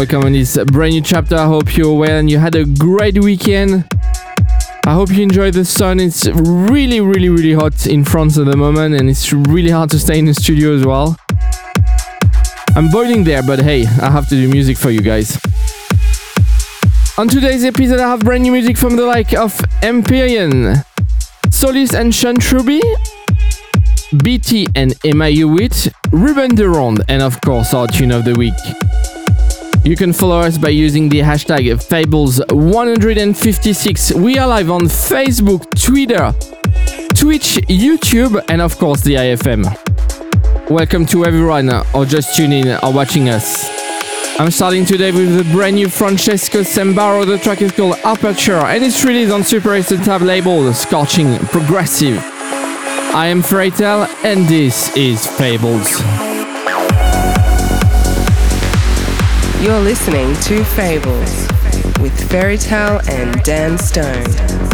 Welcome on this brand new chapter. I hope you're well and you had a great weekend. I hope you enjoyed the sun. It's really, really, really hot in France at the moment and it's really hard to stay in the studio as well. I'm boiling there, but hey, I have to do music for you guys. On today's episode, I have brand new music from the like of Empirian, Solis and Sean Truby, BT and Emma Hewitt, Ruben de Ronde, and of course our tune of the week. You can follow us by using the hashtag Fables156. We are live on Facebook, Twitter, Twitch, YouTube, and of course the IFM. Welcome to everyone, uh, or just tuning in or watching us. I'm starting today with the brand new Francesco Sambero. The track is called Aperture and it's released on Super 8 tab label, Scorching Progressive. I am Ferry Tayle and this is Fables. You're listening to Fables with Ferry Tayle and Dan Stone.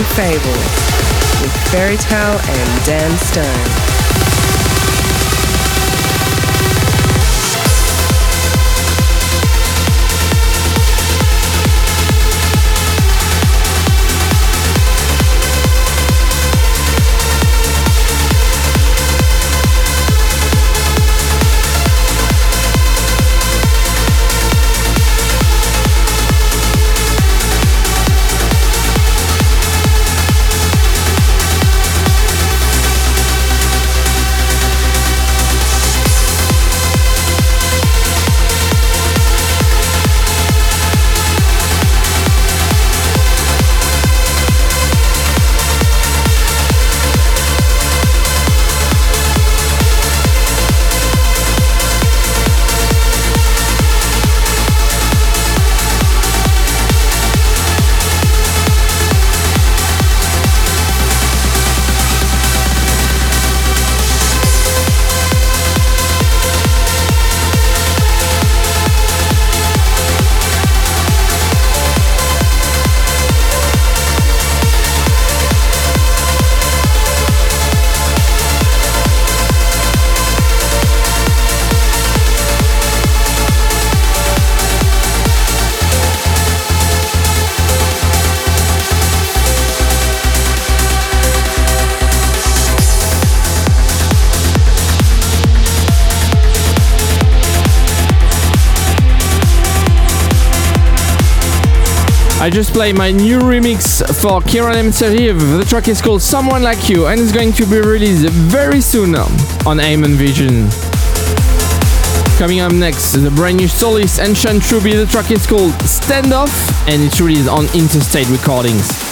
Fable with Ferry Tayle and Dan Stone. Just played my new remix for Kiran M. The track is called Someone Like You and it's going to be released very soon on Amon Vision. Coming up next, the brand new Solis and Sean Truby. The track is called Standoff and it's released on Interstate Recordings.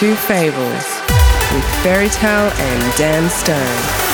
To Fables with Ferry Tayle and Dan Stone.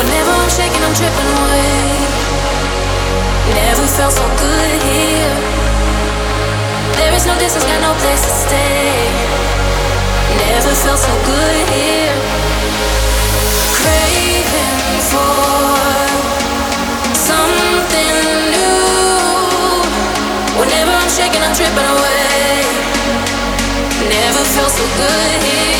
Whenever I'm shaking, I'm tripping away. Never felt so good here. There is no distance, got no place to stay. Never felt so good here. Craving for something new. Whenever I'm shaking, I'm tripping away. Never felt so good here.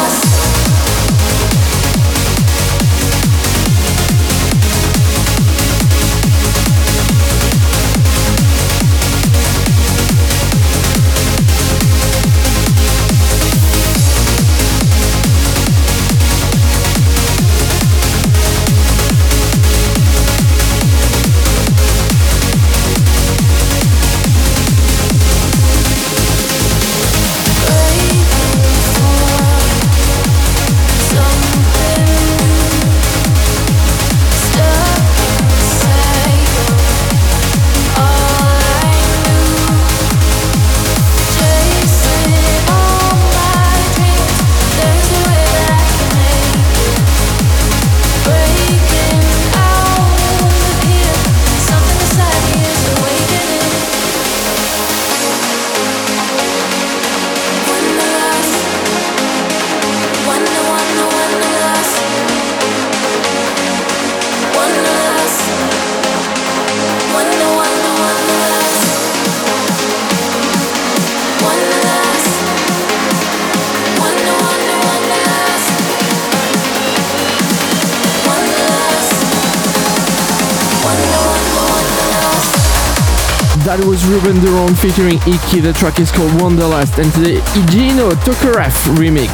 That was Ruben de Ronde featuring EKE. The track is called Wanderlust and the Eugenio Tokarev remix.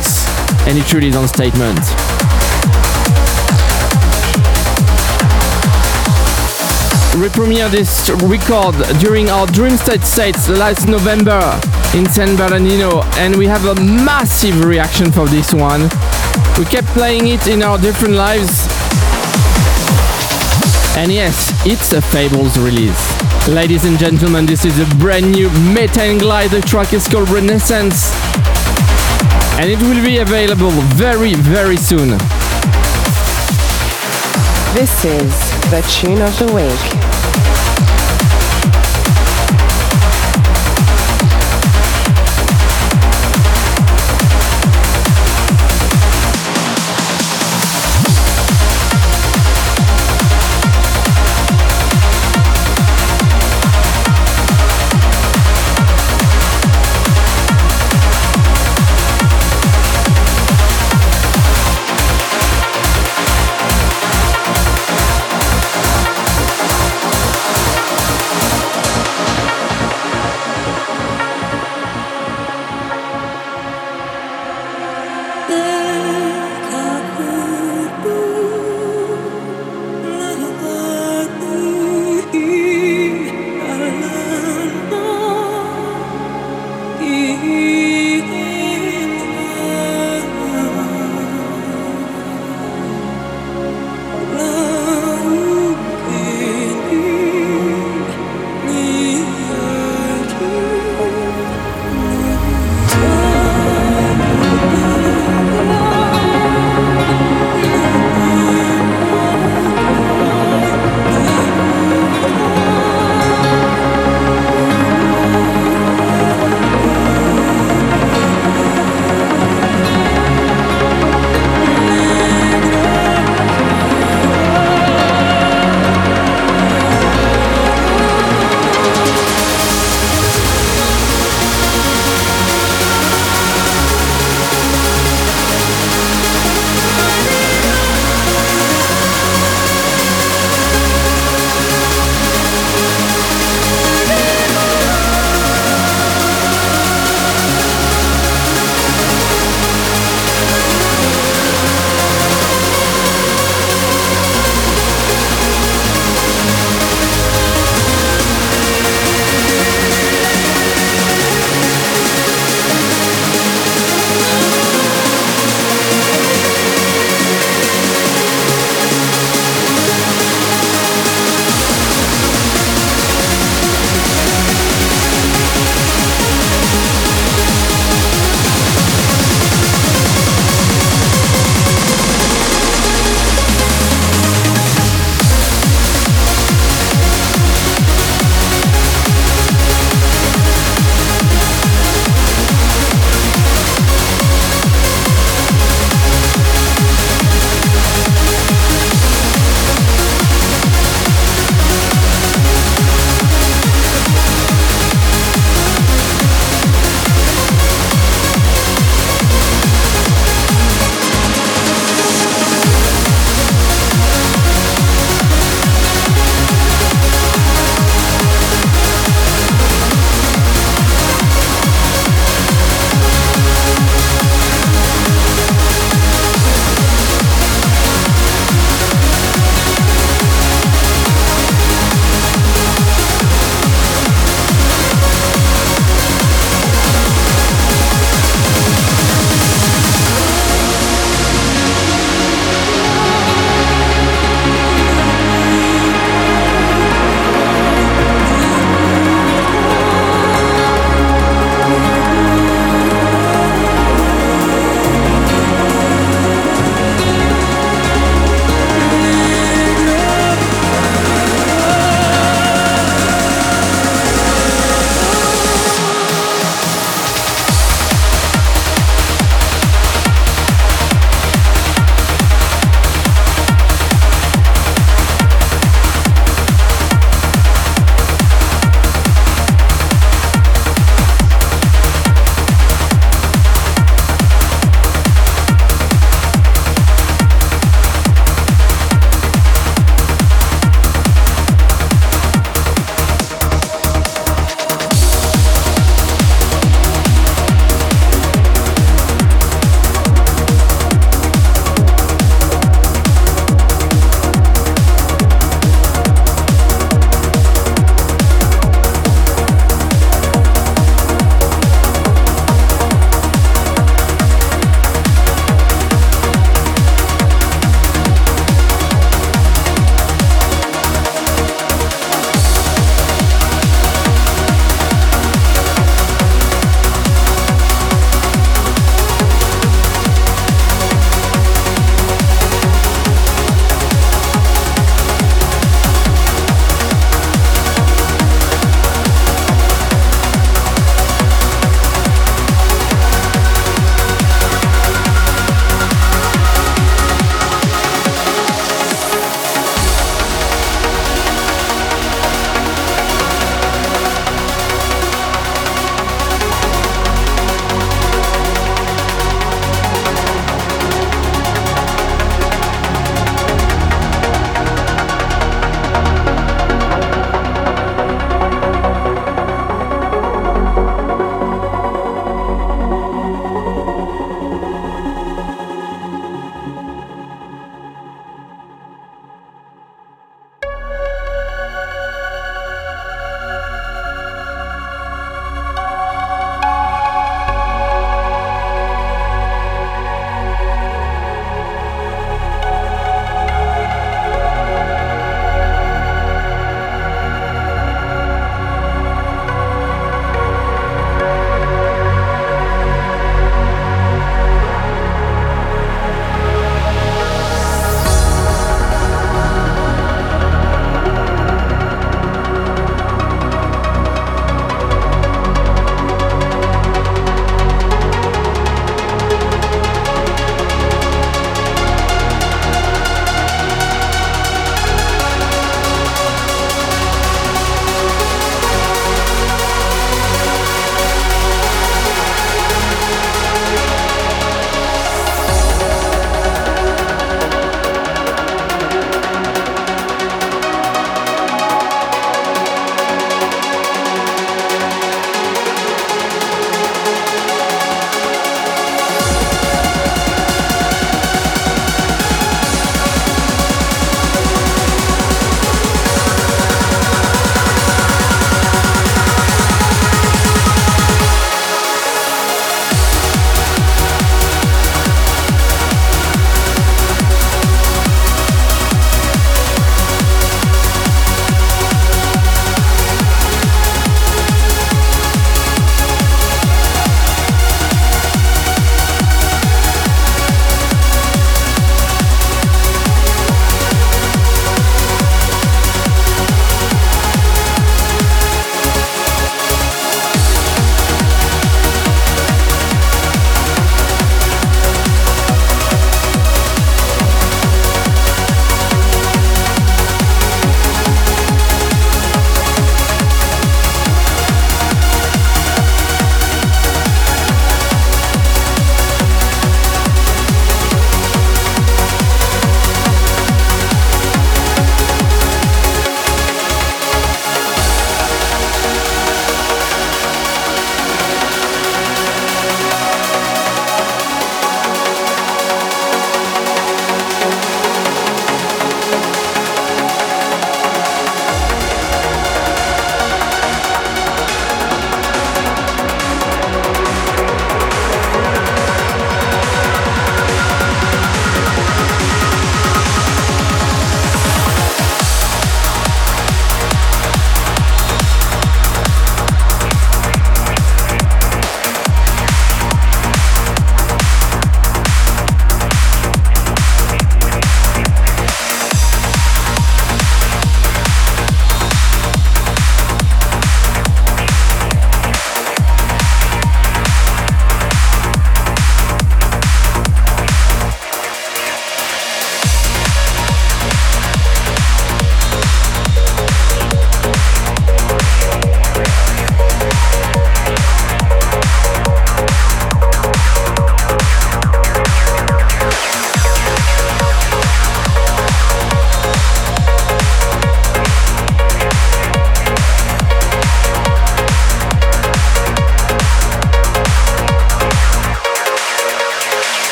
And it really is on statement. We premiered this record during our Dream State sets last November in San Bernardino and we have a massive reaction for this one. We kept playing it in our different lives and yes, it's a Fables release. Ladies and gentlemen, this is a brand new Metta and Glyde. The track is called Renaissance. And it will be available very, very soon. This is the tune of the week.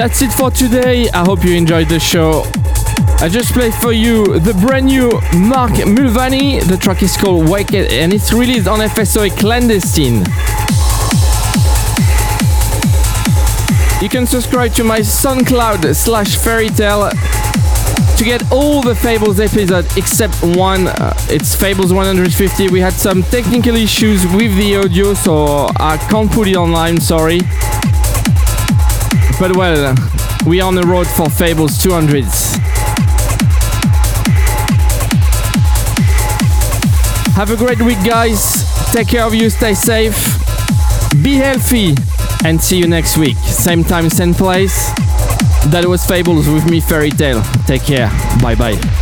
That's it for today. I hope you enjoyed the show. I just played for you the brand new Mark Mulvaney. The track is called Whacked and it's released on FSOE Clandestine. You can subscribe to my SoundCloud slash ferrytayle to get all the Fables episodes except one. Uh, it's Fables 150. We had some technical issues with the audio, so I can't put it online, sorry. But well, we are on the road for Fables 200s. Have a great week, guys. Take care of you, stay safe, be healthy, and see you next week. Same time, same place. That was Fables with me, Ferry Tayle. Take care. Bye bye.